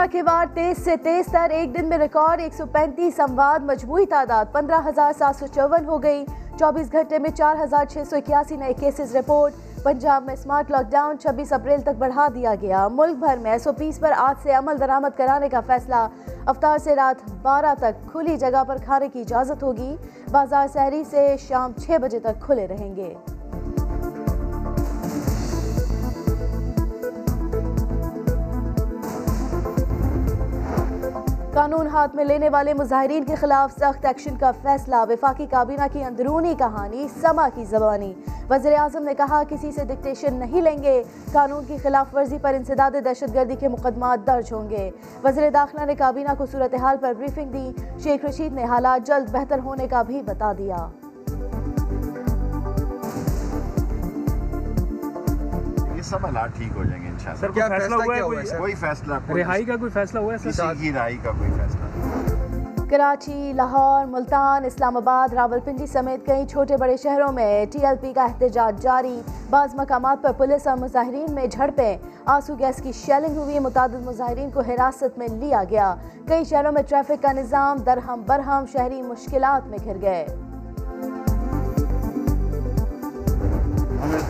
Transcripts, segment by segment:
Corona کے وار تیز سے تیز تر، ایک دن میں ریکارڈ ایک سو پینتیس اموات، مجموعی تعداد پندرہ ہزار سات سو چون ہو گئی۔ چوبیس گھنٹے میں چار ہزار چھ سو اکیاسی نئے کیسز رپورٹ۔ پنجاب میں سمارٹ لاک ڈاؤن چھبیس اپریل تک بڑھا دیا گیا۔ ملک بھر میں ایس او پیس پر آج سے عمل درآمد کرانے کا فیصلہ۔ افطار سے رات بارہ تک کھلی جگہ پر کھانے کی اجازت ہوگی۔ بازار سحری سے شام چھ بجے تک کھلے رہیں گے۔ قانون ہاتھ میں لینے والے مظاہرین کے خلاف سخت ایکشن کا فیصلہ، وفاقی کابینہ کی اندرونی کہانی سما کی زبانی۔ وزیر اعظم نے کہا، کسی سے ڈکٹیشن نہیں لیں گے۔ قانون کی خلاف ورزی پر انسداد دہشت گردی کے مقدمات درج ہوں گے۔ وزیر داخلہ نے کابینہ کو صورتحال پر بریفنگ دی۔ شیخ رشید نے حالات جلد بہتر ہونے کا بھی بتا دیا۔ یہ سب حالات ٹھیک ہو جائیں گے انشاءاللہ۔ سر کوئی فیصلہ ہوا ہے کوئی؟ کوئی فیصلہ رہائی کا کوئی فیصلہ ہوا ہے کسی سر کی رہائی کا کوئی فیصلہ۔ کراچی لاہور ملتان اسلام آباد راولپنڈی سمیت کئی چھوٹے بڑے شہروں میں ٹی ایل پی کا احتجاج جاری۔ بعض مقامات پر پولیس اور مظاہرین میں جھڑپیں۔ آنسو گیس کی شیلنگ ہوئی متعدد مظاہرین کو حراست میں لیا گیا۔ کئی شہروں میں ٹریفک کا نظام درہم برہم شہری مشکلات میں گھر گئے۔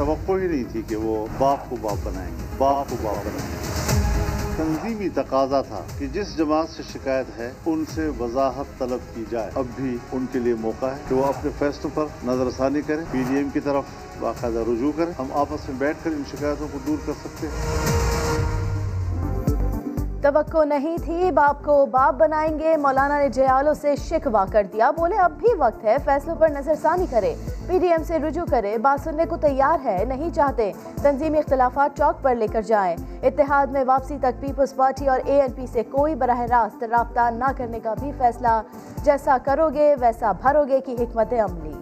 توقع ہی نہیں تھی کہ وہ باپ کو باپ بنائیں گے باپ کو باپ بنائیں گے۔ تنظیمی تقاضا تھا کہ جس جماعت سے شکایت ہے، ان سے وضاحت طلب کی جائے۔ اب بھی ان کے لیے موقع ہے کہ وہ اپنے فیصلوں پر نظر ثانی کریں، پی ڈی ایم کی طرف باقاعدہ رجوع کریں۔ ہم آپس میں بیٹھ کر ان شکایتوں کو دور کر سکتے ہیں۔ توقع نہیں تھی، باپ کو باپ بنائیں گے۔ مولانا نے جیالوں سے شکوا کر دیا۔ بولے، اب بھی وقت ہے، فیصلوں پر نظر ثانی کرے۔ پی ڈی ایم سے رجوع کرے۔ بات سننے کو تیار ہے، نہیں چاہتے۔ تنظیمی اختلافات چوک پر لے کر جائیں۔ اتحاد میں واپسی تک پیپلز پارٹی اور اے این پی سے کوئی براہ راست رابطہ نہ کرنے کا بھی فیصلہ۔ جیسا کرو گے ویسا بھرو گے کی حکمت عملی۔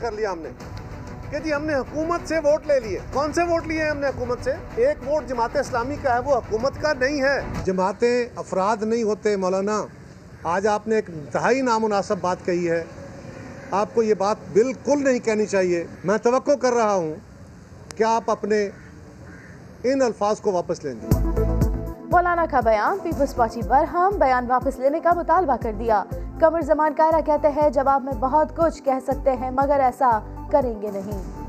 کر لیا ہم نے۔ کہ جی ہم نے حکومت سے ووٹ لے لیے۔ کون سے ووٹ لیے ہم نے حکومت سے؟ ایک ووٹ جماعت اسلامی کا ہے وہ حکومت کا نہیں ہے۔ جماعتیں افراد نہیں ہوتے مولانا۔ آج آپ نے ایک انتہائی نامناسب بات کہی ہے۔ آپ کو یہ بات بالکل نہیں کہنی چاہیے۔ میں توقع کر رہا ہوں کہ آپ اپنے ان الفاظ کو واپس لیں گے۔ مولانا کا بیان پیپلز پارٹی برہم بیان واپس لینے کا مطالبہ کر دیا۔ قمر زمان کائرہ کہتے ہیں، جواب میں بہت کچھ کہہ سکتے ہیں، مگر ایسا کریں گے نہیں۔